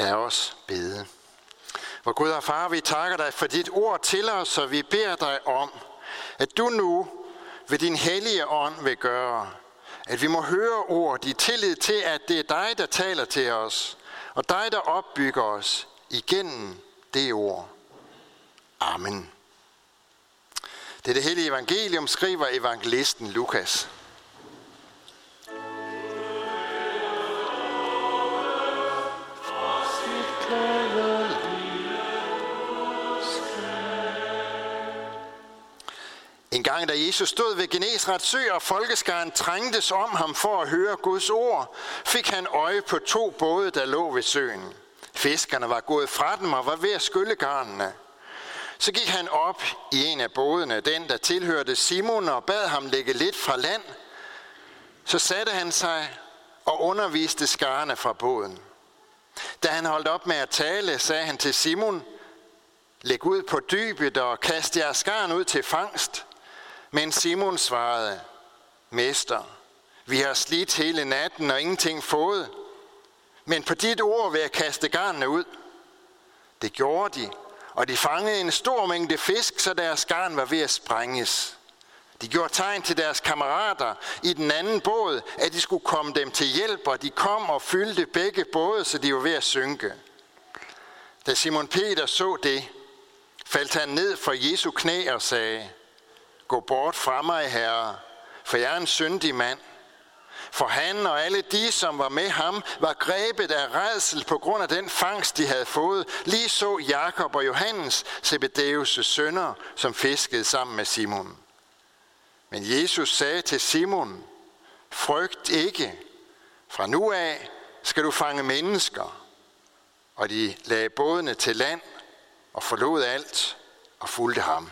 Lad os bede. Hvor Gud og far, vi takker dig for dit ord til os, og vi beder dig om, at du nu ved din hellige ånd vil gøre, at vi må høre ord i tillid til, at det er dig, der taler til os, og dig, der opbygger os igennem det ord. Amen. Det er det hellige evangelium, skriver evangelisten Lukas. Gang da Jesus stod ved Genesrets sø, og folkeskaren trængtes om ham for at høre Guds ord, fik han øje på to både, der lå ved søen. Fiskerne var gået fra dem og var ved at skylle garnene. Så gik han op i en af bådene, den der tilhørte Simon, og bad ham lægge lidt fra land. Så satte han sig og underviste skarne fra båden. Da han holdt op med at tale, sagde han til Simon, Læg ud på dybet og kast jeres skarn ud til fangst. Men Simon svarede, Mester, vi har slidt hele natten og ingenting fået. Men på dit ord vil jeg kaste garnene ud. Det gjorde de, og de fangede en stor mængde fisk, så deres garn var ved at sprænges. De gjorde tegn til deres kammerater i den anden båd, at de skulle komme dem til hjælp, og de kom og fyldte begge både, så de var ved at synke. Da Simon Peter så det, faldt han ned for Jesu knæ og sagde, Gå bort fra mig, Herre, for jeg er en syndig mand. For han og alle de, som var med ham, var grebet af redsel på grund af den fangst, de havde fået. Lige så Jakob og Johannes, Zebedeus' sønner, som fiskede sammen med Simon. Men Jesus sagde til Simon, frygt ikke, fra nu af skal du fange mennesker. Og de lagde bådene til land og forlod alt og fulgte ham.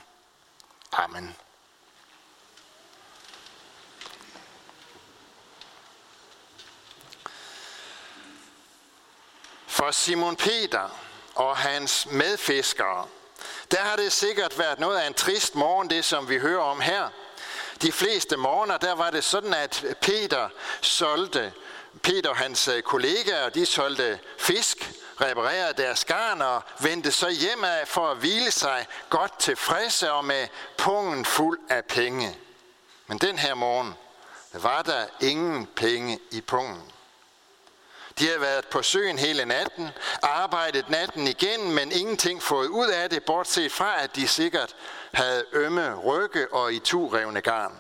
Amen. For Simon Peter og hans medfiskere, der har det sikkert været noget af en trist morgen, det som vi hører om her. De fleste morgener, der var det sådan, at Peter solgte, Peter og hans øh, kollegaer, de solgte fisk, reparerede deres garn og vendte så hjem af for at hvile sig godt tilfredse og med pungen fuld af penge. Men den her morgen der var der ingen penge i pungen. De havde været på søen hele natten, arbejdet natten igen, men ingenting fået ud af det, bortset fra, at de sikkert havde ømme rygge og i turevne garn.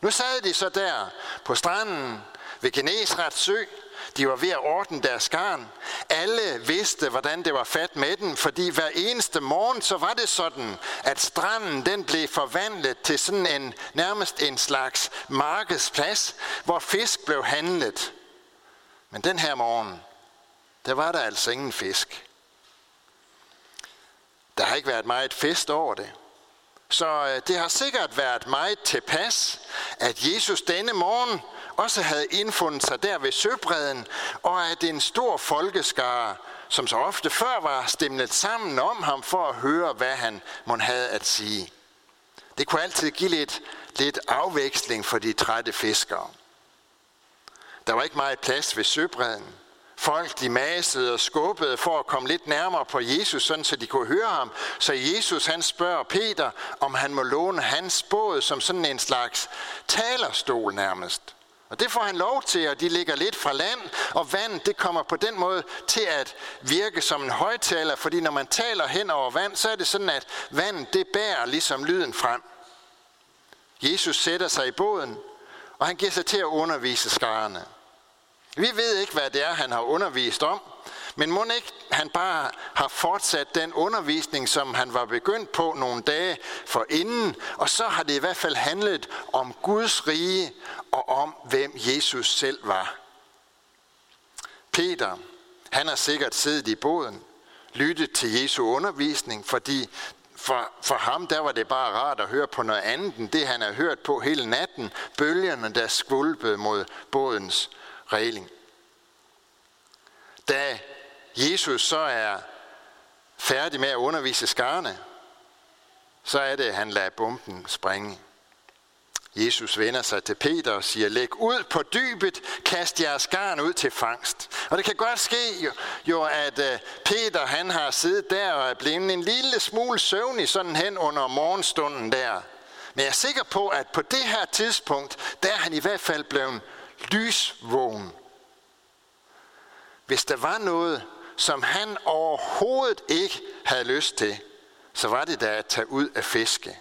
Nu sad de så der på stranden ved Genesrets sø. De var ved at ordne deres garn. Alle vidste, hvordan det var fat med den, fordi hver eneste morgen, så var det sådan, at stranden den blev forvandlet til sådan en nærmest en slags markedsplads, hvor fisk blev handlet. Men den her morgen, der var der altså ingen fisk. Der har ikke været meget fest over det. Så øh, det har sikkert været meget tilpas, at Jesus denne morgen også havde indfundet sig der ved søbredden, og at en stor folkeskare, som så ofte før var stemlet sammen om ham for at høre, hvad han måtte have at sige. Det kunne altid give lidt, lidt afveksling for de trætte fiskere. Der var ikke meget plads ved søbredden. Folk de masede og skubbede for at komme lidt nærmere på Jesus, sådan så de kunne høre ham. Så Jesus han spørger Peter, om han må låne hans båd som sådan en slags talerstol nærmest. Og det får han lov til, og de ligger lidt fra land, og vand det kommer på den måde til at virke som en højtaler, fordi når man taler hen over vand, så er det sådan, at vand det bærer ligesom lyden frem. Jesus sætter sig i båden, og han giver sig til at undervise skarerne. Vi ved ikke, hvad det er, han har undervist om, men må ikke han bare har fortsat den undervisning, som han var begyndt på nogle dage for inden, og så har det i hvert fald handlet om Guds rige og om, hvem Jesus selv var. Peter, han har sikkert siddet i båden, lyttet til Jesu undervisning, fordi for, for ham der var det bare rart at høre på noget andet end det, han havde hørt på hele natten. Bølgerne, der skvulpede mod bådens regling. Da Jesus så er færdig med at undervise skarne, så er det, at han lader bomben springe. Jesus vender sig til Peter og siger, læg ud på dybet, kast jeres garn ud til fangst. Og det kan godt ske jo, jo at øh, Peter han har siddet der og er blevet en lille smule søvnig sådan hen under morgenstunden der. Men jeg er sikker på, at på det her tidspunkt, der er han i hvert fald blevet lysvågen. Hvis der var noget, som han overhovedet ikke havde lyst til, så var det da at tage ud af fiske.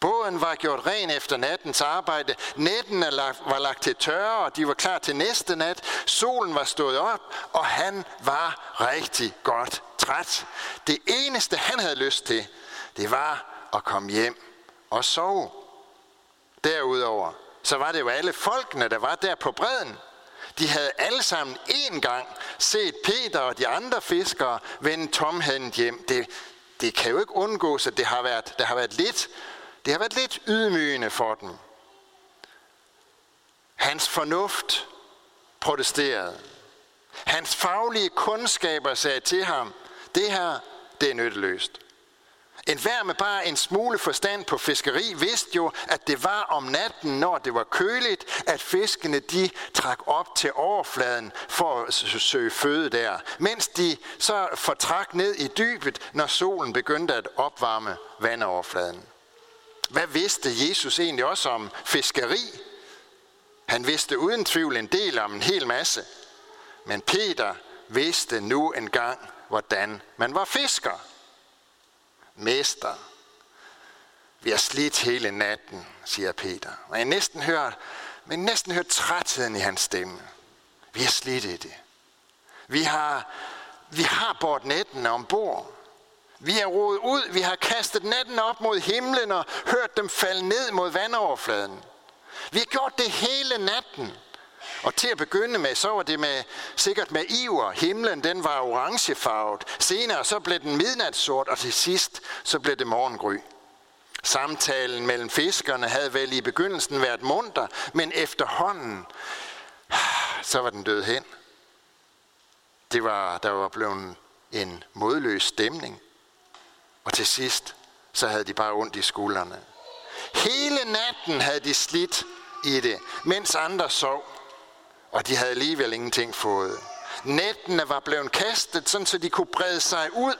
Båden var gjort ren efter nattens arbejde. Netten var lagt til tørre, og de var klar til næste nat. Solen var stået op, og han var rigtig godt træt. Det eneste, han havde lyst til, det var at komme hjem og sove. Derudover, så var det jo alle folkene, der var der på bredden. De havde alle sammen én gang set Peter og de andre fiskere vende tomhændet hjem. Det, det kan jo ikke undgås, at det har været, der har været lidt det har været lidt ydmygende for dem. Hans fornuft protesterede. Hans faglige kundskaber sagde til ham, det her, det er nytteløst. En hver med bare en smule forstand på fiskeri vidste jo, at det var om natten, når det var køligt, at fiskene de trak op til overfladen for at søge føde der, mens de så fortrak ned i dybet, når solen begyndte at opvarme vandoverfladen. Hvad vidste Jesus egentlig også om fiskeri? Han vidste uden tvivl en del om en hel masse. Men Peter vidste nu engang, hvordan man var fisker. Mester. Vi har slidt hele natten, siger Peter. Og jeg næsten hører, men næsten hører trætheden i hans stemme. Vi har slidt i det. Vi har, vi har båret netten ombord. Vi er rodet ud, vi har kastet natten op mod himlen og hørt dem falde ned mod vandoverfladen. Vi har gjort det hele natten. Og til at begynde med, så var det med, sikkert med iver. Himlen den var orangefarvet. Senere så blev den midnatssort, og til sidst så blev det morgengry. Samtalen mellem fiskerne havde vel i begyndelsen været munter, men efterhånden, så var den død hen. Det var, der var blevet en modløs stemning. Og til sidst, så havde de bare ondt i skuldrene. Hele natten havde de slidt i det, mens andre sov. Og de havde alligevel ingenting fået. Nettene var blevet kastet, sådan så de kunne brede sig ud.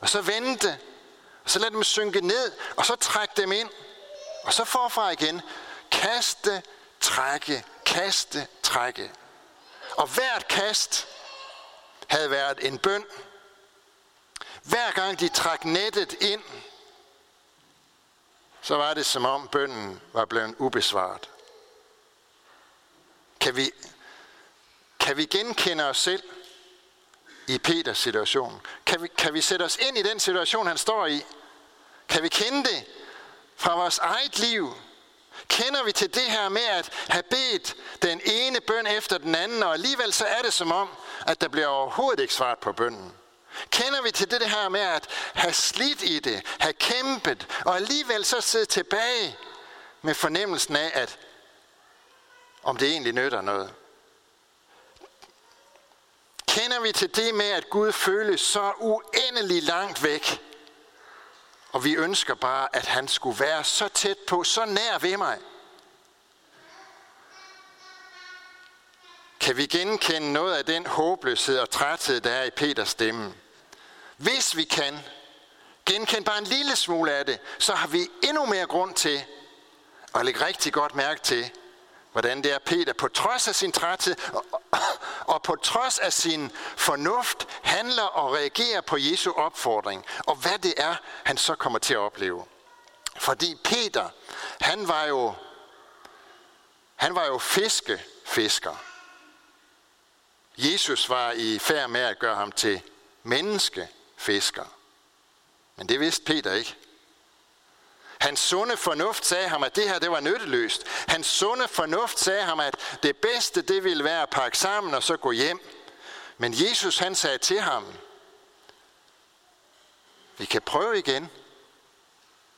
Og så vente. Og så lad dem synke ned. Og så trække dem ind. Og så forfra igen. Kaste, trække, kaste, trække. Og hvert kast havde været en bøn hver gang de trak nettet ind, så var det som om bønden var blevet ubesvaret. Kan vi, kan vi genkende os selv i Peters situation? Kan vi, kan vi sætte os ind i den situation, han står i? Kan vi kende det fra vores eget liv? Kender vi til det her med at have bedt den ene bøn efter den anden, og alligevel så er det som om, at der bliver overhovedet ikke svaret på bønnen? Kender vi til det her med at have slidt i det, have kæmpet, og alligevel så sidde tilbage med fornemmelsen af, at om det egentlig nytter noget. Kender vi til det med, at Gud føles så uendelig langt væk, og vi ønsker bare, at han skulle være så tæt på, så nær ved mig. Kan vi genkende noget af den håbløshed og træthed, der er i Peters stemme? Hvis vi kan genkende bare en lille smule af det, så har vi endnu mere grund til at lægge rigtig godt mærke til, hvordan det er Peter på trods af sin træthed og på trods af sin fornuft handler og reagerer på Jesu opfordring, og hvad det er, han så kommer til at opleve. Fordi Peter, han var jo, han var jo fiskefisker. Jesus var i færd med at gøre ham til menneske fisker. Men det vidste Peter ikke. Hans sunde fornuft sagde ham, at det her det var nytteløst. Hans sunde fornuft sagde ham, at det bedste det ville være at pakke sammen og så gå hjem. Men Jesus han sagde til ham, vi kan prøve igen,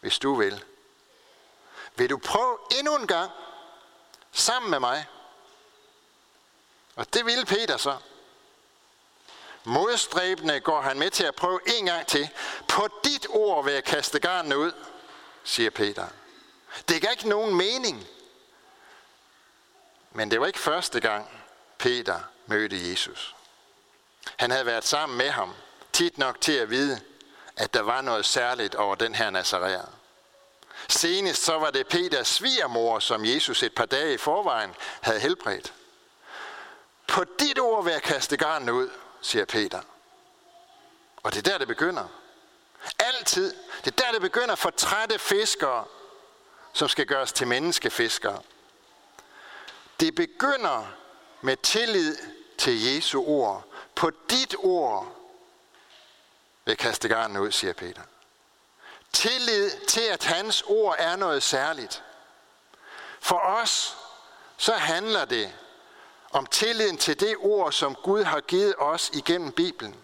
hvis du vil. Vil du prøve endnu en gang sammen med mig? Og det ville Peter så. Modstræbende går han med til at prøve en gang til. På dit ord vil jeg kaste garnene ud, siger Peter. Det gav ikke nogen mening. Men det var ikke første gang, Peter mødte Jesus. Han havde været sammen med ham, tit nok til at vide, at der var noget særligt over den her Nazareer. Senest så var det Peters svigermor, som Jesus et par dage i forvejen havde helbredt. På dit ord vil jeg kaste garnen ud, siger Peter. Og det er der, det begynder. Altid. Det er der, det begynder for trætte fiskere, som skal gøres til menneskefiskere. Det begynder med tillid til Jesu ord. På dit ord vil jeg kaste garnen ud, siger Peter. Tillid til, at hans ord er noget særligt. For os, så handler det om tilliden til det ord, som Gud har givet os igennem Bibelen.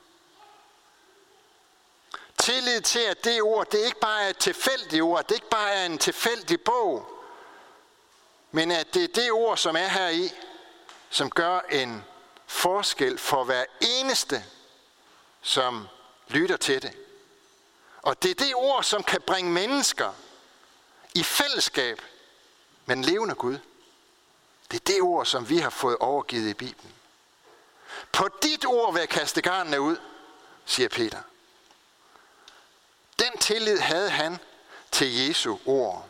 Tillid til, at det ord, det ikke bare er et tilfældigt ord, det ikke bare er en tilfældig bog, men at det er det ord, som er her i, som gør en forskel for hver eneste, som lytter til det. Og det er det ord, som kan bringe mennesker i fællesskab med den levende Gud. Det er det ord, som vi har fået overgivet i Bibelen. På dit ord vil jeg kaste garnene ud, siger Peter. Den tillid havde han til Jesu ord.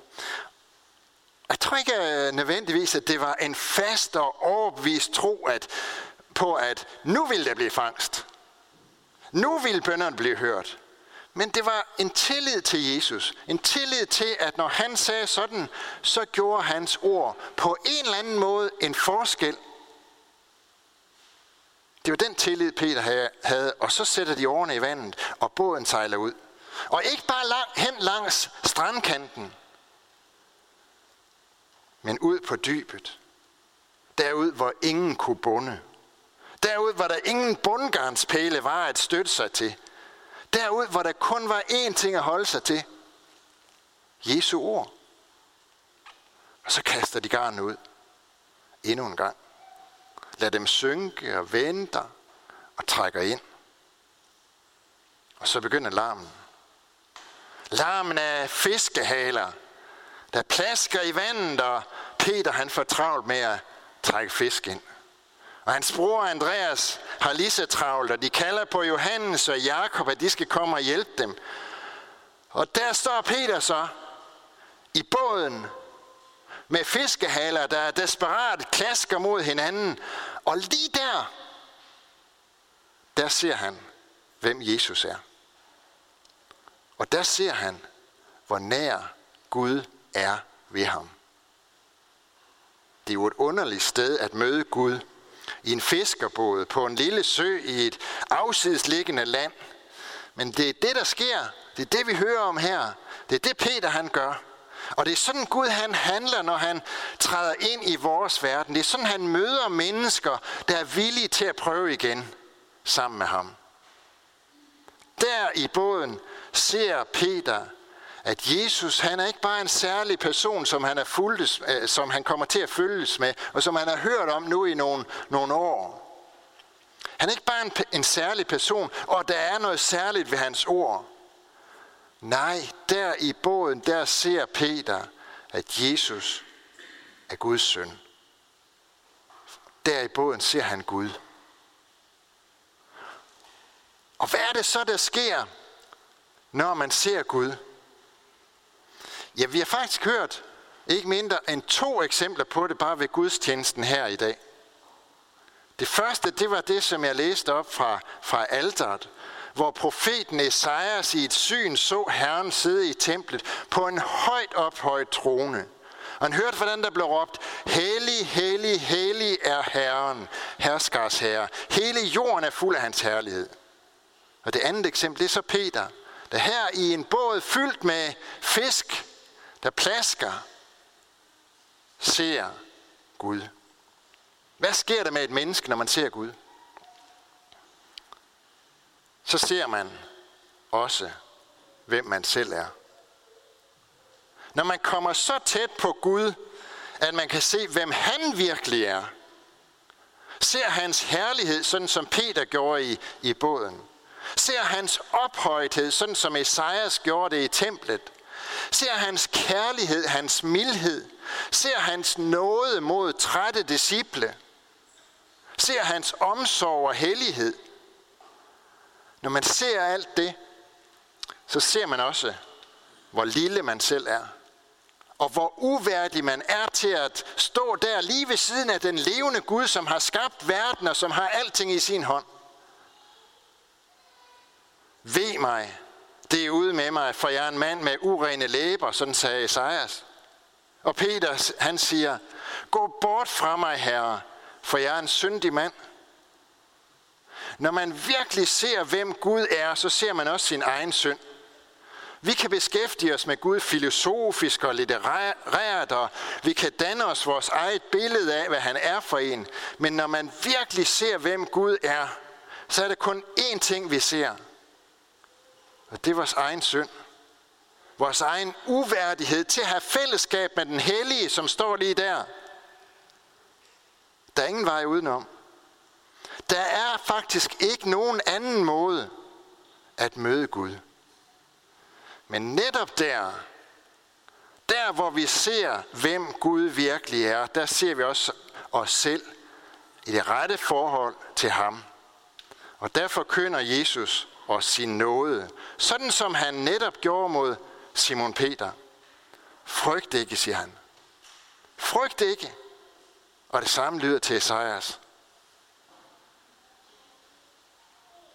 Jeg tror ikke øh, nødvendigvis, at det var en fast og overbevist tro at, på, at nu vil der blive fangst. Nu vil bønderne blive hørt. Men det var en tillid til Jesus. En tillid til, at når han sagde sådan, så gjorde hans ord på en eller anden måde en forskel. Det var den tillid, Peter havde, og så sætter de årene i vandet, og båden sejler ud. Og ikke bare lang, hen langs strandkanten, men ud på dybet. Derud, hvor ingen kunne bunde. Derud, hvor der ingen bundgarnspæle var at støtte sig til. Derud, hvor der kun var én ting at holde sig til. Jesu ord. Og så kaster de garnet ud. Endnu en gang. Lad dem synke og vente og trækker ind. Og så begynder larmen. Larmen af fiskehaler, der plasker i vandet, og Peter han får travlt med at trække fisk ind. Og hans bror Andreas har lige så travlt, og de kalder på Johannes og Jakob, at de skal komme og hjælpe dem. Og der står Peter så i båden med fiskehaler, der desperat klasker mod hinanden. Og lige der, der ser han, hvem Jesus er. Og der ser han, hvor nær Gud er ved ham. Det er jo et underligt sted at møde Gud i en fiskerbåd på en lille sø i et afsidesliggende land. Men det er det, der sker. Det er det, vi hører om her. Det er det, Peter han gør. Og det er sådan Gud han handler, når han træder ind i vores verden. Det er sådan, han møder mennesker, der er villige til at prøve igen sammen med ham. Der i båden ser Peter at Jesus, han er ikke bare en særlig person, som han, er fulgtes, øh, som han kommer til at følges med, og som han har hørt om nu i nogle, nogle år. Han er ikke bare en, en særlig person, og der er noget særligt ved hans ord. Nej, der i båden, der ser Peter, at Jesus er Guds søn. Der i båden ser han Gud. Og hvad er det så, der sker, når man ser Gud? Ja, vi har faktisk hørt ikke mindre end to eksempler på det bare ved gudstjenesten her i dag. Det første, det var det, som jeg læste op fra, fra alteret, hvor profeten Esajas i et syn så Herren sidde i templet på en højt ophøjet trone. Og han hørte, hvordan der blev råbt, Hellig, hellig, hellig er Herren, herskars herre. Hele jorden er fuld af hans herlighed. Og det andet eksempel, det er så Peter, der her i en båd fyldt med fisk, der plasker, ser Gud. Hvad sker der med et menneske, når man ser Gud? Så ser man også, hvem man selv er. Når man kommer så tæt på Gud, at man kan se, hvem han virkelig er, ser hans herlighed, sådan som Peter gjorde i, i båden, ser hans ophøjthed, sådan som Esajas gjorde det i templet, Ser hans kærlighed, hans mildhed. Ser hans nåde mod trætte disciple. Ser hans omsorg og hellighed. Når man ser alt det, så ser man også, hvor lille man selv er. Og hvor uværdig man er til at stå der lige ved siden af den levende Gud, som har skabt verden og som har alting i sin hånd. Ved mig, det er ude med mig, for jeg er en mand med urene læber, sådan sagde Esajas. Og Peter, han siger, gå bort fra mig, herre, for jeg er en syndig mand. Når man virkelig ser, hvem Gud er, så ser man også sin egen synd. Vi kan beskæftige os med Gud filosofisk og litterært, og vi kan danne os vores eget billede af, hvad han er for en. Men når man virkelig ser, hvem Gud er, så er det kun én ting, vi ser. Og det er vores egen synd. Vores egen uværdighed til at have fællesskab med den hellige, som står lige der. Der er ingen vej udenom. Der er faktisk ikke nogen anden måde at møde Gud. Men netop der, der hvor vi ser, hvem Gud virkelig er, der ser vi også os selv i det rette forhold til ham. Og derfor kønner Jesus og sin nåde, sådan som han netop gjorde mod Simon Peter. Frygt ikke, siger han. Frygt ikke. Og det samme lyder til Esajas.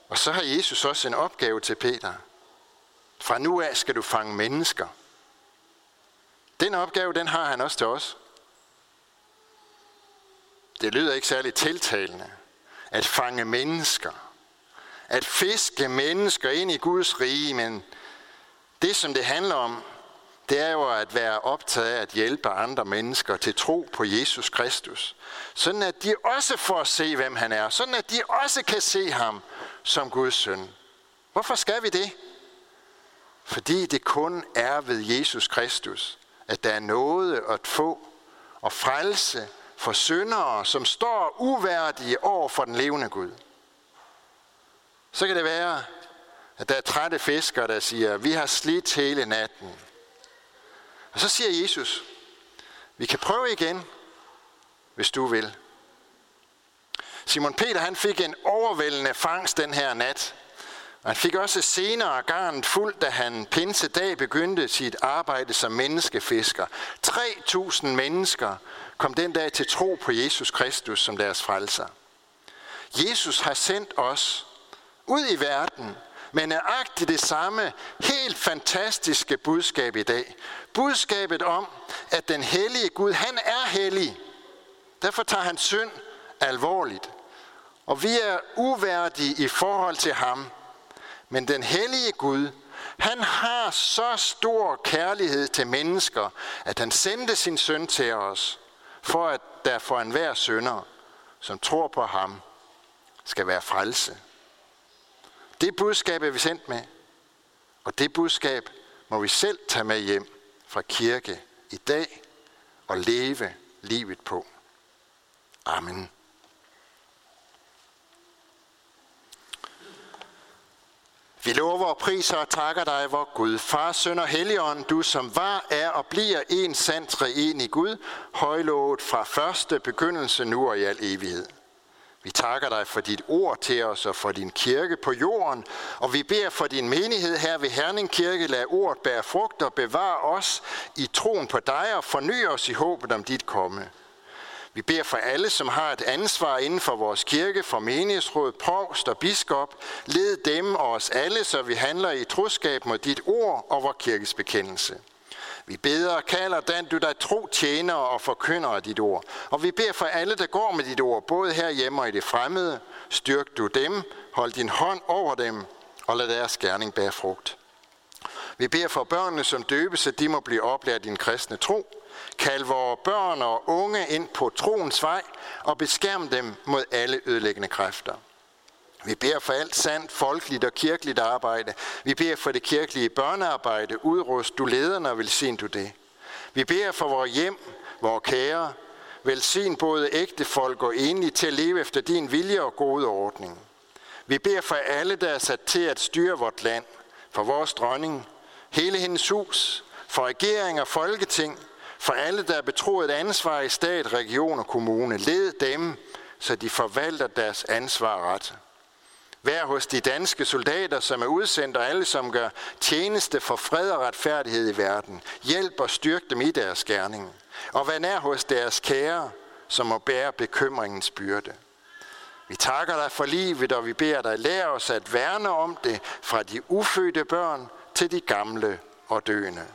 Og så har Jesus også en opgave til Peter. Fra nu af skal du fange mennesker. Den opgave, den har han også til os. Det lyder ikke særlig tiltalende. At fange mennesker. At fiske mennesker ind i Guds rige, men det, som det handler om, det er jo at være optaget af at hjælpe andre mennesker til tro på Jesus Kristus. Sådan at de også får se, hvem han er. Sådan at de også kan se ham som Guds søn. Hvorfor skal vi det? Fordi det kun er ved Jesus Kristus, at der er noget at få og frelse for syndere, som står uværdige over for den levende Gud. Så kan det være, at der er trætte fiskere, der siger, vi har slidt hele natten. Og så siger Jesus, vi kan prøve igen, hvis du vil. Simon Peter han fik en overvældende fangst den her nat. Og han fik også senere garnet fuldt, da han pinsedag begyndte sit arbejde som menneskefisker. 3.000 mennesker kom den dag til tro på Jesus Kristus som deres frelser. Jesus har sendt os ud i verden med nøjagtigt det samme helt fantastiske budskab i dag. Budskabet om, at den hellige Gud, han er hellig. Derfor tager han synd alvorligt. Og vi er uværdige i forhold til ham. Men den hellige Gud, han har så stor kærlighed til mennesker, at han sendte sin søn til os, for at der for enhver sønder, som tror på ham, skal være frelse. Det budskab er vi sendt med, og det budskab må vi selv tage med hjem fra kirke i dag og leve livet på. Amen. Vi lover og priser og takker dig, vor Gud, Far, Søn og Helligånd, du som var, er og bliver en sand i Gud, højlovet fra første begyndelse nu og i al evighed. Vi takker dig for dit ord til os og for din kirke på jorden, og vi beder for din menighed her ved Herning Kirke, lad ordet bære frugt og bevare os i troen på dig og forny os i håbet om dit komme. Vi beder for alle, som har et ansvar inden for vores kirke, for menighedsråd, provst og biskop. Led dem og os alle, så vi handler i troskab mod dit ord og vores kirkes bekendelse. Vi beder og kalder den, du der tro tjener og forkynder af dit ord. Og vi beder for alle, der går med dit ord, både herhjemme og i det fremmede. Styrk du dem, hold din hånd over dem, og lad deres gerning bære frugt. Vi beder for børnene, som døbes, at de må blive oplært din kristne tro. Kald vores børn og unge ind på troens vej og beskærm dem mod alle ødelæggende kræfter. Vi beder for alt sandt, folkeligt og kirkeligt arbejde. Vi beder for det kirkelige børnearbejde. Udrust du lederne og velsign du det. Vi beder for vores hjem, vores kære. Velsign både ægte folk og enlige til at leve efter din vilje og gode ordning. Vi beder for alle, der er sat til at styre vort land. For vores dronning, hele hendes hus, for regering og folketing, for alle, der er betroet et ansvar i stat, region og kommune. Led dem, så de forvalter deres ansvar ret. Vær hos de danske soldater, som er udsendt, og alle, som gør tjeneste for fred og retfærdighed i verden. Hjælp og styrk dem i deres gerning. Og vær nær hos deres kære, som må bære bekymringens byrde. Vi takker dig for livet, og vi beder dig, lære os at værne om det fra de ufødte børn til de gamle og døende.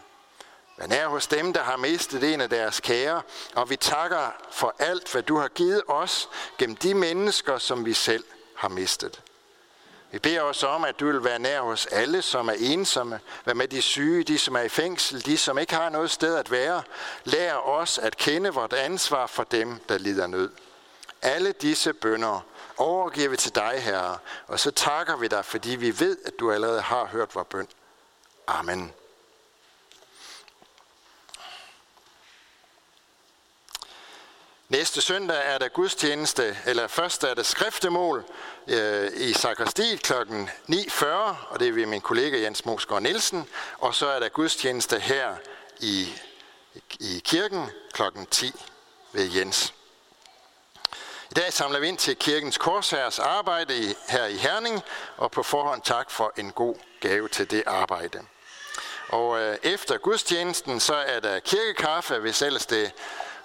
Vær nær hos dem, der har mistet en af deres kære, og vi takker for alt, hvad du har givet os gennem de mennesker, som vi selv har mistet. Vi beder os om, at du vil være nær hos alle, som er ensomme. Vær med de syge, de som er i fængsel, de som ikke har noget sted at være. Lær os at kende vort ansvar for dem, der lider nød. Alle disse bønder overgiver vi til dig, Herre, og så takker vi dig, fordi vi ved, at du allerede har hørt vores bøn. Amen. Næste søndag er der gudstjeneste, eller først er der skriftemål øh, i sakristiet kl. 9.40, og det er ved min kollega Jens Mosgaard Nielsen, og så er der gudstjeneste her i, i kirken kl. 10 ved Jens. I dag samler vi ind til kirkens korsherres arbejde i, her i Herning, og på forhånd tak for en god gave til det arbejde. Og øh, efter gudstjenesten, så er der kirkekaffe, hvis ellers det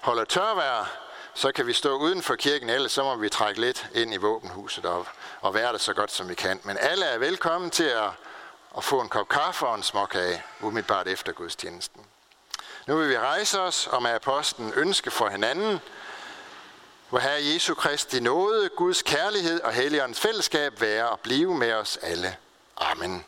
holder tørvejr, så kan vi stå uden for kirken, ellers så må vi trække lidt ind i våbenhuset og, og være det så godt som vi kan. Men alle er velkommen til at, at få en kop kaffe og en småkage, umiddelbart efter gudstjenesten. Nu vil vi rejse os og med apostlen ønske for hinanden, hvor Herre Jesu Kristi nåde, Guds kærlighed og Helligåndens fællesskab være og blive med os alle. Amen.